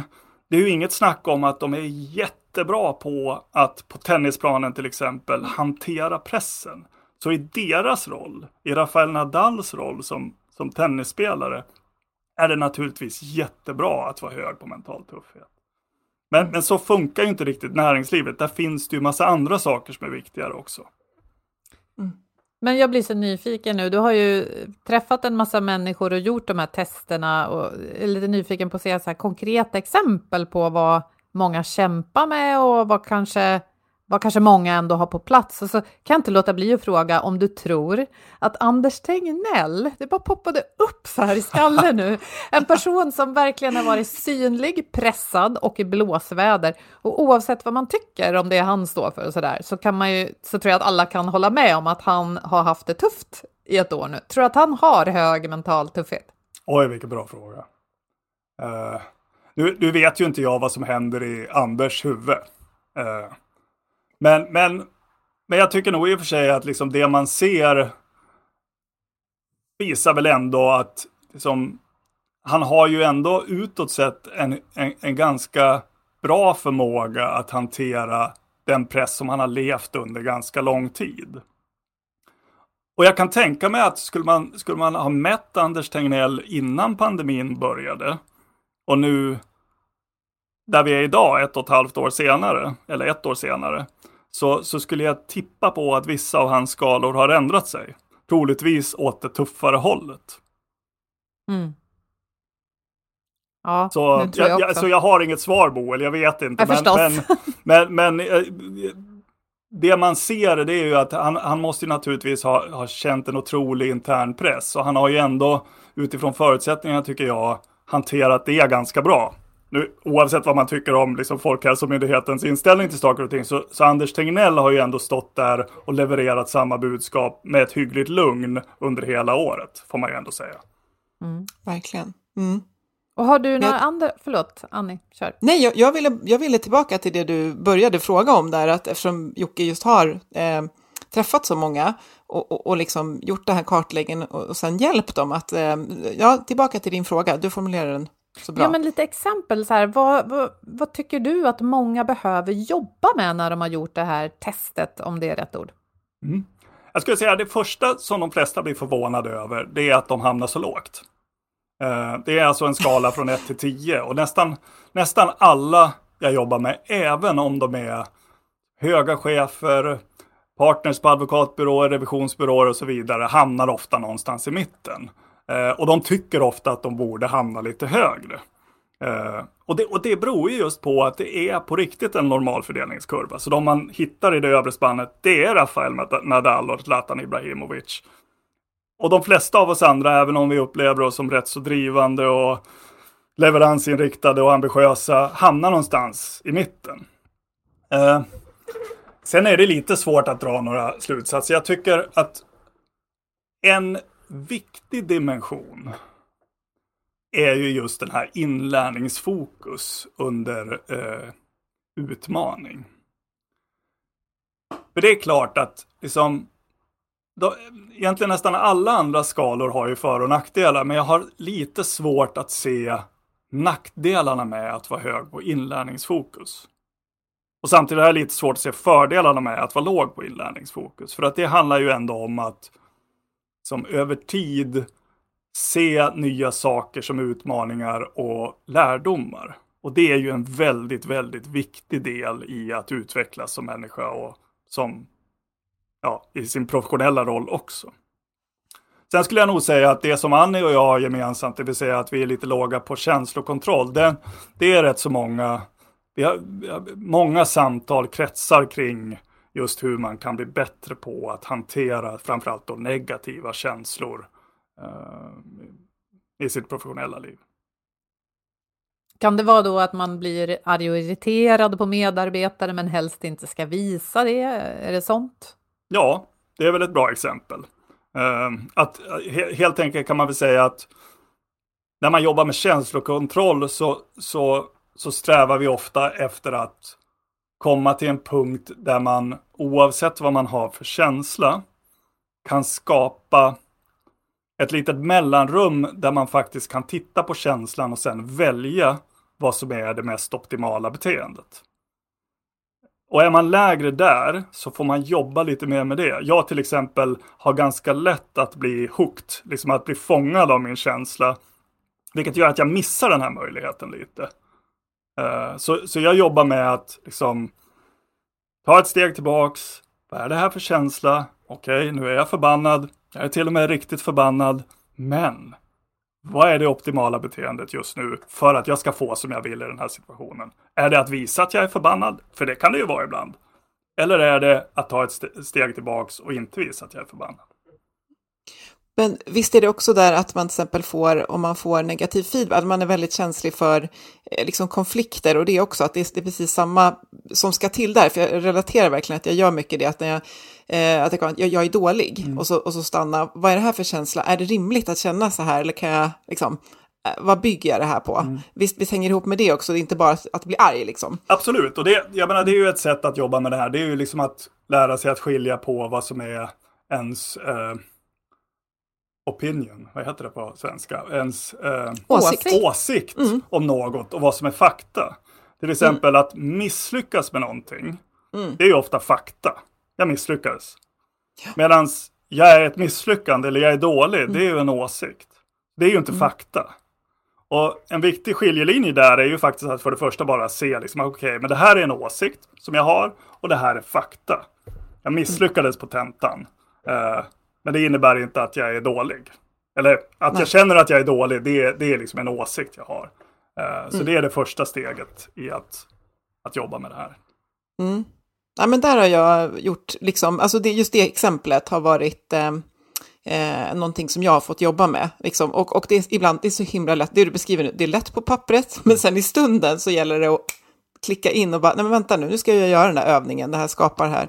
det är ju inget snack om att de är jättebra på att på tennisplanen till exempel hantera pressen. Så i deras roll, i Rafael Nadals roll som, som tennisspelare, är det naturligtvis jättebra att vara hög på mental tuffhet. Men, men så funkar ju inte riktigt näringslivet. Där finns det ju massa andra saker som är viktigare också. Men jag blir så nyfiken nu. Du har ju träffat en massa människor och gjort de här testerna och är lite nyfiken på att se så här konkreta exempel på vad många kämpar med och vad kanske vad kanske många ändå har på plats. Och så kan jag inte låta bli att fråga om du tror att Anders Tegnell, det bara poppade upp så här i skallen nu, [laughs] en person som verkligen har varit synlig, pressad och i blåsväder. Och oavsett vad man tycker om det han står för och så där, så, kan man ju, så tror jag att alla kan hålla med om att han har haft det tufft i ett år nu. Tror du att han har hög mental tuffhet? Oj, vilken bra fråga. Uh, nu, nu, vet ju inte jag vad som händer i Anders huvud. Uh, men, men, men jag tycker nog i och för sig att liksom det man ser visar väl ändå att liksom, han har ju ändå utåt sett en, en, en ganska bra förmåga att hantera den press som han har levt under ganska lång tid. Och jag kan tänka mig att skulle man, skulle man ha mätt Anders Tegnell innan pandemin började och nu där vi är idag, ett och ett halvt år senare, eller ett år senare, så, så skulle jag tippa på att vissa av hans skalor har ändrat sig. Troligtvis åt det tuffare hållet. Mm. Ja, så, tror jag, jag, så jag har inget svar Boel, jag vet inte. Jag men, men, men, men, eh, det man ser det är ju att han, han måste naturligtvis ha, ha känt en otrolig intern press. Och han har ju ändå utifrån förutsättningarna tycker jag hanterat det ganska bra nu, oavsett vad man tycker om liksom, Folkhälsomyndighetens inställning till saker och ting, så, så Anders Tegnell har ju ändå stått där och levererat samma budskap med ett hyggligt lugn under hela året, får man ju ändå säga. Mm. Verkligen. Mm. Och har du några jag... andra, förlåt Annie, kör. Nej, jag, jag, ville, jag ville tillbaka till det du började fråga om där, att eftersom Jocke just har eh, träffat så många och, och, och liksom gjort den här kartläggningen och, och sen hjälpt dem att, eh, ja, tillbaka till din fråga, du formulerar den Ja, men lite exempel. Så här, vad, vad, vad, tycker du att många behöver jobba med när de har gjort det här testet, om det är rätt ord? Mm. Jag skulle säga att det första som de flesta blir förvånade över, det är att de hamnar så lågt. Eh, det är alltså en skala från 1 till 10 och nästan, nästan alla jag jobbar med, även om de är höga chefer, partners på advokatbyråer, revisionsbyråer och så vidare, hamnar ofta någonstans i mitten. Eh, och de tycker ofta att de borde hamna lite högre. Eh, och, det, och det beror ju just på att det är på riktigt en normalfördelningskurva. Så de man hittar i det övre spannet, det är Rafael Nadal och Zlatan Ibrahimovic. Och de flesta av oss andra, även om vi upplever oss som rätt så drivande och leveransinriktade och ambitiösa, hamnar någonstans i mitten. Eh, sen är det lite svårt att dra några slutsatser. Jag tycker att en viktig dimension är ju just den här inlärningsfokus under eh, utmaning. För det är klart att liksom, då, egentligen nästan alla andra skalor har ju för och nackdelar, men jag har lite svårt att se nackdelarna med att vara hög på inlärningsfokus. Och samtidigt har jag lite svårt att se fördelarna med att vara låg på inlärningsfokus. För att det handlar ju ändå om att som över tid se nya saker som utmaningar och lärdomar. Och det är ju en väldigt, väldigt viktig del i att utvecklas som människa och som ja, i sin professionella roll också. Sen skulle jag nog säga att det som Annie och jag har gemensamt, det vill säga att vi är lite låga på känslokontroll, det, det är rätt så många, vi har, vi har många samtal kretsar kring just hur man kan bli bättre på att hantera framförallt då negativa känslor eh, i sitt professionella liv. Kan det vara då att man blir arg och irriterad på medarbetare men helst inte ska visa det? Är det sånt? Ja, Det är väl ett bra exempel. Uh, att, he helt enkelt kan man väl säga att när man jobbar med känslokontroll så, så, så strävar vi ofta efter att komma till en punkt där man oavsett vad man har för känsla kan skapa ett litet mellanrum där man faktiskt kan titta på känslan och sen välja vad som är det mest optimala beteendet. Och är man lägre där så får man jobba lite mer med det. Jag till exempel har ganska lätt att bli hooked, liksom att bli fångad av min känsla. Vilket gör att jag missar den här möjligheten lite. Uh, så, så jag jobbar med att liksom ta ett steg tillbaks. Vad är det här för känsla? Okej, okay, nu är jag förbannad. Jag är till och med riktigt förbannad. Men vad är det optimala beteendet just nu för att jag ska få som jag vill i den här situationen? Är det att visa att jag är förbannad? För det kan det ju vara ibland. Eller är det att ta ett steg tillbaks och inte visa att jag är förbannad? Men visst är det också där att man till exempel får, om man får negativ feedback, att man är väldigt känslig för eh, liksom konflikter och det är också att det är, det är precis samma som ska till där, för jag relaterar verkligen att jag gör mycket det, att när jag, eh, att jag, jag, jag är dålig mm. och, så, och så stanna, vad är det här för känsla, är det rimligt att känna så här eller kan jag, liksom, eh, vad bygger jag det här på? Mm. Visst, visst hänger ihop med det också, det är inte bara att bli arg liksom. Absolut, och det, jag menar, det är ju ett sätt att jobba med det här, det är ju liksom att lära sig att skilja på vad som är ens eh, opinion, vad heter det på svenska? Ens eh, åsikt, åsikt mm. om något och vad som är fakta. Till exempel mm. att misslyckas med någonting, mm. det är ju ofta fakta. Jag misslyckades. Ja. Medan jag är ett misslyckande eller jag är dålig, det är ju en åsikt. Det är ju inte mm. fakta. Och en viktig skiljelinje där är ju faktiskt att för det första bara se liksom, okej, okay, men det här är en åsikt som jag har och det här är fakta. Jag misslyckades på tentan. Uh, men det innebär inte att jag är dålig. Eller att Nej. jag känner att jag är dålig, det, det är liksom en åsikt jag har. Uh, så mm. det är det första steget i att, att jobba med det här. Mm. Ja, men där har jag gjort, liksom, alltså det, just det exemplet har varit eh, eh, någonting som jag har fått jobba med. Liksom. Och, och det är ibland det är så himla lätt, det du beskriver nu, det är lätt på pappret, [laughs] men sen i stunden så gäller det att klicka in och bara, nej men vänta nu, nu ska jag göra den där övningen, det här skapar det här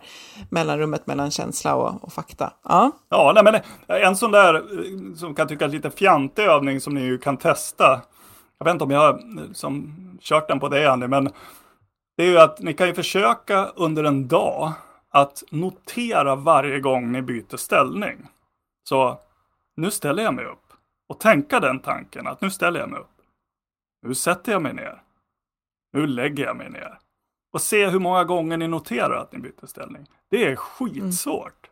mellanrummet mellan känsla och, och fakta. Ja, ja nej, men en sån där eh, som kan tyckas lite fjantig övning som ni ju kan testa. Jag vet inte om jag har eh, som, kört den på dig Andy, men det är ju att ni kan ju försöka under en dag att notera varje gång ni byter ställning. Så nu ställer jag mig upp och tänka den tanken att nu ställer jag mig upp. Nu sätter jag mig ner. Nu lägger jag mig ner. Och se hur många gånger ni noterar att ni byter ställning. Det är skitsvårt.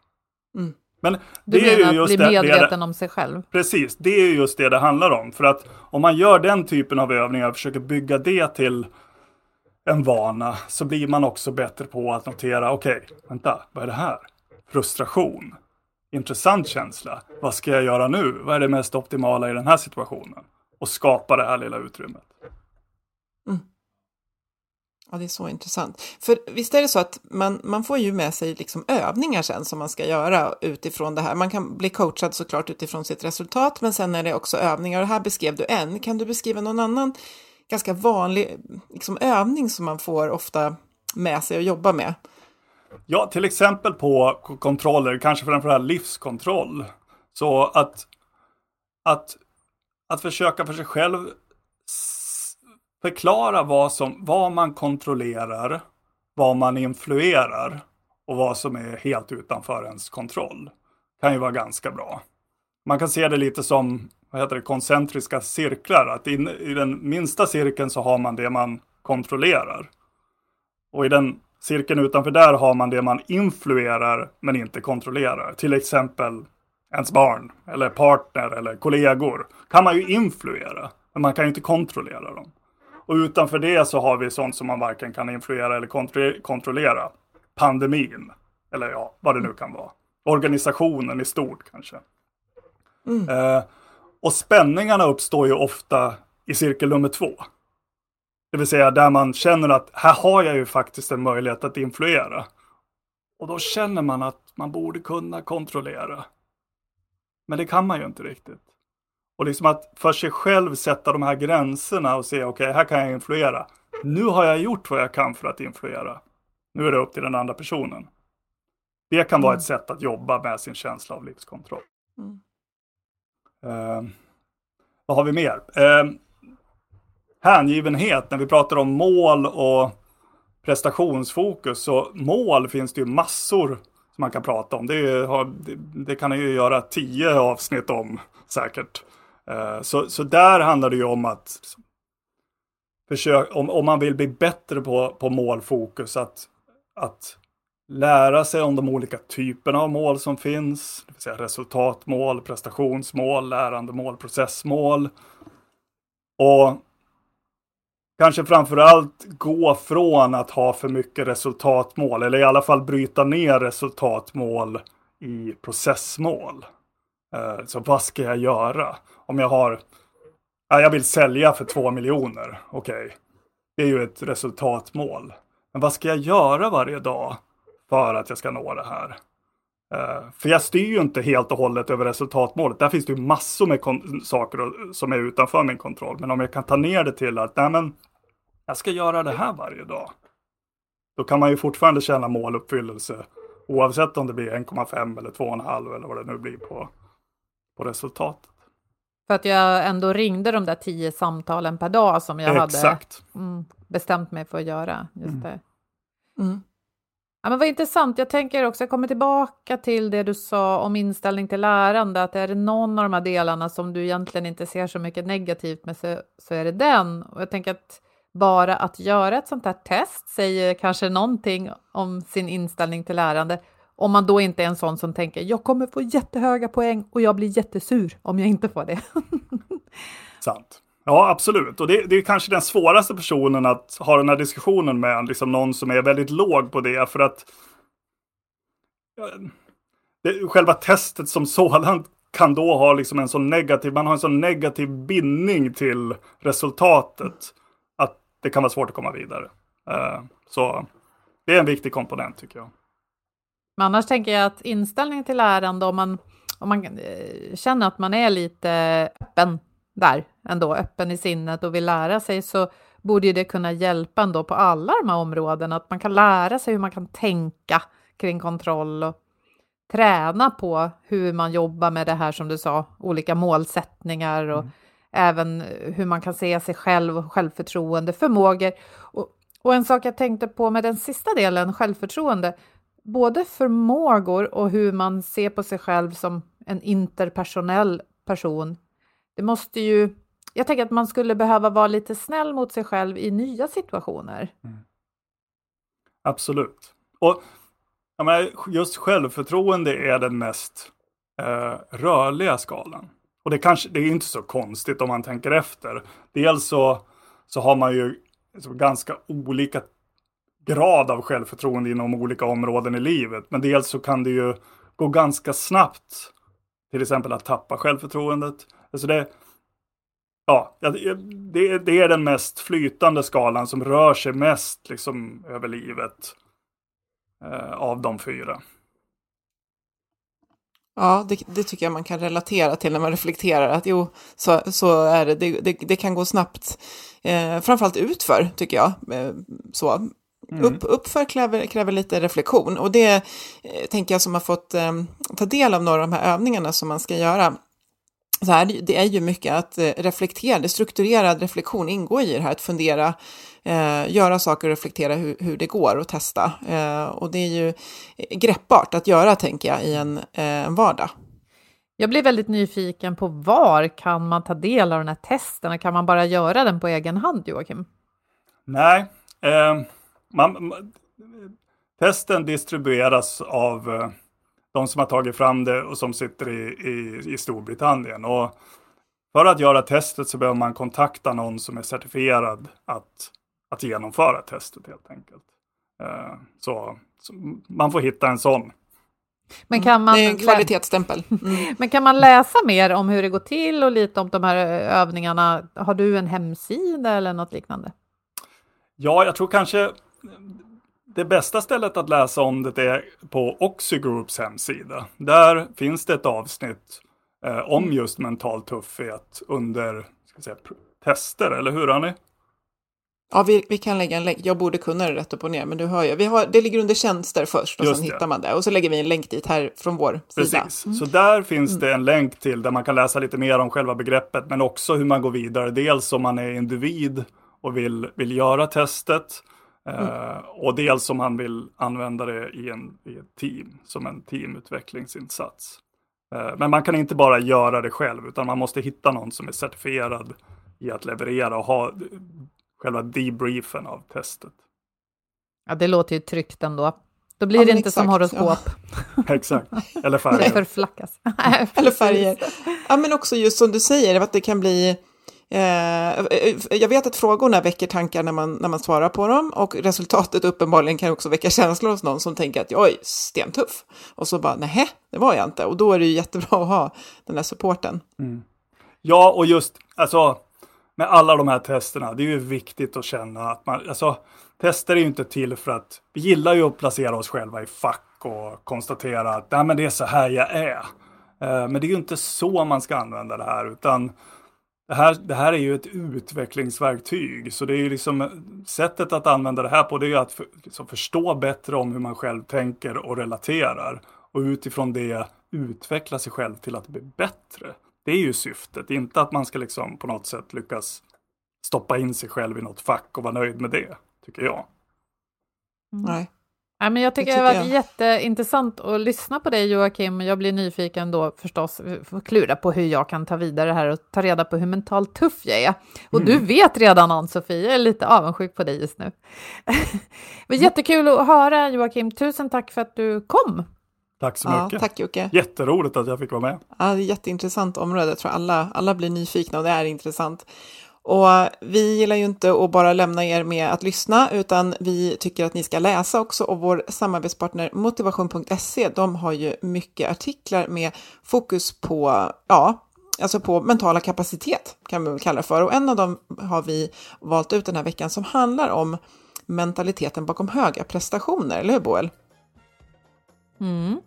Mm. Mm. Men det du är ju just bli medveten det, om sig själv? Precis, det är just det det handlar om. För att om man gör den typen av övningar och försöker bygga det till en vana så blir man också bättre på att notera, okej, okay, vänta, vad är det här? Frustration. Intressant känsla. Vad ska jag göra nu? Vad är det mest optimala i den här situationen? Och skapa det här lilla utrymmet. Mm. Ja, det är så intressant. För visst är det så att man, man får ju med sig liksom övningar sen som man ska göra utifrån det här. Man kan bli coachad såklart utifrån sitt resultat, men sen är det också övningar. Och här beskrev du en. Kan du beskriva någon annan ganska vanlig liksom, övning som man får ofta med sig och jobba med? Ja, till exempel på kontroller, kanske framförallt livskontroll. Så att, att, att försöka för sig själv förklara vad, som, vad man kontrollerar, vad man influerar och vad som är helt utanför ens kontroll. Kan ju vara ganska bra. Man kan se det lite som vad heter det, koncentriska cirklar. Att in, i den minsta cirkeln så har man det man kontrollerar. Och i den cirkeln utanför där har man det man influerar men inte kontrollerar. Till exempel ens barn eller partner eller kollegor. Kan man ju influera, men man kan ju inte kontrollera dem. Och utanför det så har vi sånt som man varken kan influera eller kontrollera. Pandemin, eller ja, vad det nu kan vara. Organisationen i stort kanske. Mm. Eh, och spänningarna uppstår ju ofta i cirkel nummer två. Det vill säga där man känner att här har jag ju faktiskt en möjlighet att influera. Och då känner man att man borde kunna kontrollera. Men det kan man ju inte riktigt. Och liksom att för sig själv sätta de här gränserna och se okej, okay, här kan jag influera. Nu har jag gjort vad jag kan för att influera. Nu är det upp till den andra personen. Det kan vara ett sätt att jobba med sin känsla av livskontroll. Mm. Eh, vad har vi mer? Eh, hängivenhet, när vi pratar om mål och prestationsfokus, så mål finns det ju massor som man kan prata om. Det, har, det, det kan ju göra tio avsnitt om säkert. Eh, så, så där handlar det ju om att försök, om, om man vill bli bättre på, på målfokus, att, att lära sig om de olika typerna av mål som finns. Det vill säga resultatmål, prestationsmål, lärandemål, processmål. Och kanske framförallt gå från att ha för mycket resultatmål, eller i alla fall bryta ner resultatmål i processmål. Eh, så vad ska jag göra? Om jag har, ja, jag vill sälja för två miljoner, okej. Okay. Det är ju ett resultatmål. Men vad ska jag göra varje dag för att jag ska nå det här? Eh, för jag styr ju inte helt och hållet över resultatmålet. Där finns det ju massor med saker som är utanför min kontroll. Men om jag kan ta ner det till att nej, men jag ska göra det här varje dag. Då kan man ju fortfarande känna måluppfyllelse oavsett om det blir 1,5 eller 2,5 eller vad det nu blir på, på resultatet. För att jag ändå ringde de där tio samtalen per dag som jag Exakt. hade mm, bestämt mig för att göra. Just mm. det. Mm. Ja, men vad intressant. Jag tänker också, jag kommer tillbaka till det du sa om inställning till lärande, att är det någon av de här delarna som du egentligen inte ser så mycket negativt med så, så är det den. Och jag tänker att bara att göra ett sånt här test säger kanske någonting om sin inställning till lärande. Om man då inte är en sån som tänker jag kommer få jättehöga poäng och jag blir jättesur om jag inte får det. [laughs] Sant. Ja, absolut. Och det, det, är kanske den svåraste personen att ha den här diskussionen med, liksom någon som är väldigt låg på det. För att det, själva testet som sådant kan då ha liksom en sån negativ, man har en sån negativ bindning till resultatet. Att det kan vara svårt att komma vidare. Uh, så det är en viktig komponent tycker jag. Men annars tänker jag att inställning till lärande, om man, om man eh, känner att man är lite öppen där ändå, öppen i sinnet och vill lära sig, så borde det kunna hjälpa ändå på alla de här områdena, att man kan lära sig hur man kan tänka kring kontroll och träna på hur man jobbar med det här som du sa, olika målsättningar och mm. även hur man kan se sig själv och självförtroende, förmågor. Och, och en sak jag tänkte på med den sista delen, självförtroende, både förmågor och hur man ser på sig själv som en interpersonell person. Det måste ju... Jag tänker att man skulle behöva vara lite snäll mot sig själv i nya situationer. Mm. Absolut. Och menar, just självförtroende är den mest eh, rörliga skalan. Och det, kanske, det är inte så konstigt om man tänker efter. Dels så, så har man ju liksom, ganska olika grad av självförtroende inom olika områden i livet. Men dels så kan det ju gå ganska snabbt. Till exempel att tappa självförtroendet. Alltså det, ja, det, det är den mest flytande skalan som rör sig mest liksom över livet. Eh, av de fyra. Ja, det, det, tycker jag man kan relatera till när man reflekterar att jo, så, så är det. Det, det, det kan gå snabbt, eh, framförallt utför tycker jag. Eh, så. Mm. Upp, uppför kräver, kräver lite reflektion och det eh, tänker jag som har fått eh, ta del av några av de här övningarna som man ska göra. Så här, det är ju mycket att eh, reflektera, det strukturerad reflektion ingår i det här, att fundera, eh, göra saker och reflektera hur, hur det går och testa. Eh, och det är ju greppbart att göra, tänker jag, i en, eh, en vardag. Jag blir väldigt nyfiken på var kan man ta del av den här testen? Kan man bara göra den på egen hand, Joakim? Nej, eh, man, testen distribueras av eh, de som har tagit fram det och som sitter i, i, i Storbritannien. Och för att göra testet så behöver man kontakta någon som är certifierad att, att genomföra testet helt enkelt. Uh, så, så, man får hitta en sån. Men kan man, det är en kvalitetsstämpel. Mm. [laughs] Men kan man läsa mer om hur det går till och lite om de här övningarna? Har du en hemsida eller något liknande? Ja, jag tror kanske det bästa stället att läsa om det är på Oxygroups hemsida. Där finns det ett avsnitt eh, om mm. just mental tuffhet under ska säga, tester, eller hur Annie? Ja, vi, vi kan lägga en länk. Jag borde kunna det rätt upp och ner, men du hör ju. Vi har, det ligger under tjänster först och Just sen det. hittar man det. Och så lägger vi en länk dit här från vår sida. Precis, så där finns det en länk till där man kan läsa lite mer om själva begreppet, men också hur man går vidare. Dels om man är individ och vill, vill göra testet, eh, och dels om man vill använda det i, en, i ett team, som en teamutvecklingsinsats. Eh, men man kan inte bara göra det själv, utan man måste hitta någon som är certifierad i att leverera och ha själva debriefen av testet. Ja, det låter ju tryggt ändå. Då blir Ja, det inte som exakt, horoskop. [laughs] Exakt, eller [laughs] Det färger. förflackas. [laughs] Eller färger. Ja, men också just som du säger, att det kan bli... Eh, eh, jag vet att frågorna väcker tankar när man, när man svarar på dem och resultatet uppenbarligen kan också väcka känslor hos någon som tänker att jag är stentuff. Och så bara, nej, det var jag inte. Och då är det ju jättebra att ha den här supporten. Mm. Ja, och just alltså med alla de här testerna, det är ju viktigt att känna att man, alltså tester är ju inte till för att, vi gillar ju att placera oss själva i fack och konstatera att nej men det är så här jag är. Eh, men det är ju inte så man ska använda det här, utan det här, det här är ju ett utvecklingsverktyg, så det är ju liksom eh, sättet att använda det här på, det är ju att för, liksom förstå bättre om hur man själv tänker och relaterar. Och utifrån det utveckla sig själv till att bli bättre. Det är ju syftet, inte att man ska liksom på något sätt lyckas stoppa in sig själv i något fack och vara nöjd med det, tycker jag. Nej. Ja, men jag tycker Det det har tycker varit jag. jätteintressant att lyssna på dig Joakim. Jag blir nyfiken då förstås, får klura på hur jag kan ta vidare det här och ta reda på hur mentalt tuff jag är. Och du vet redan Ann-Sofie, jag är lite avundsjuk på dig just nu. [laughs] det var jättekul att höra Joakim, tusen tack för att du kom. Tack så Ja, mycket. tack Jocke. Jätteroligt att jag fick vara med. Ja, det är ett jätteintressant område. Jag tror alla, alla blir nyfikna och det är intressant. Och vi gillar ju inte att bara lämna er med att lyssna, utan vi tycker att ni ska läsa också. Och vår samarbetspartner motivation.se, de har ju mycket artiklar med fokus på, ja, alltså på mentala kapacitet kan vi väl kalla det för. Och en av dem har vi valt ut den här veckan som handlar om mentaliteten bakom höga prestationer, eller hur Boel? Mm.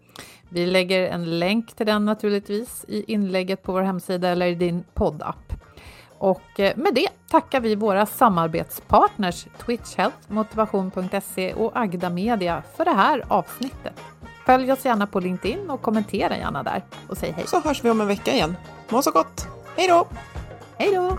Vi lägger en länk till den naturligtvis i inlägget på vår hemsida eller i din poddapp. Och eh, med det tackar vi våra samarbetspartners Twitch Health, Motivation.se och Agda Media för det här avsnittet. Följ oss gärna på LinkedIn och kommentera gärna där och säg hej. Så hörs vi om en vecka igen. Må så gott! Hej då! Hej då!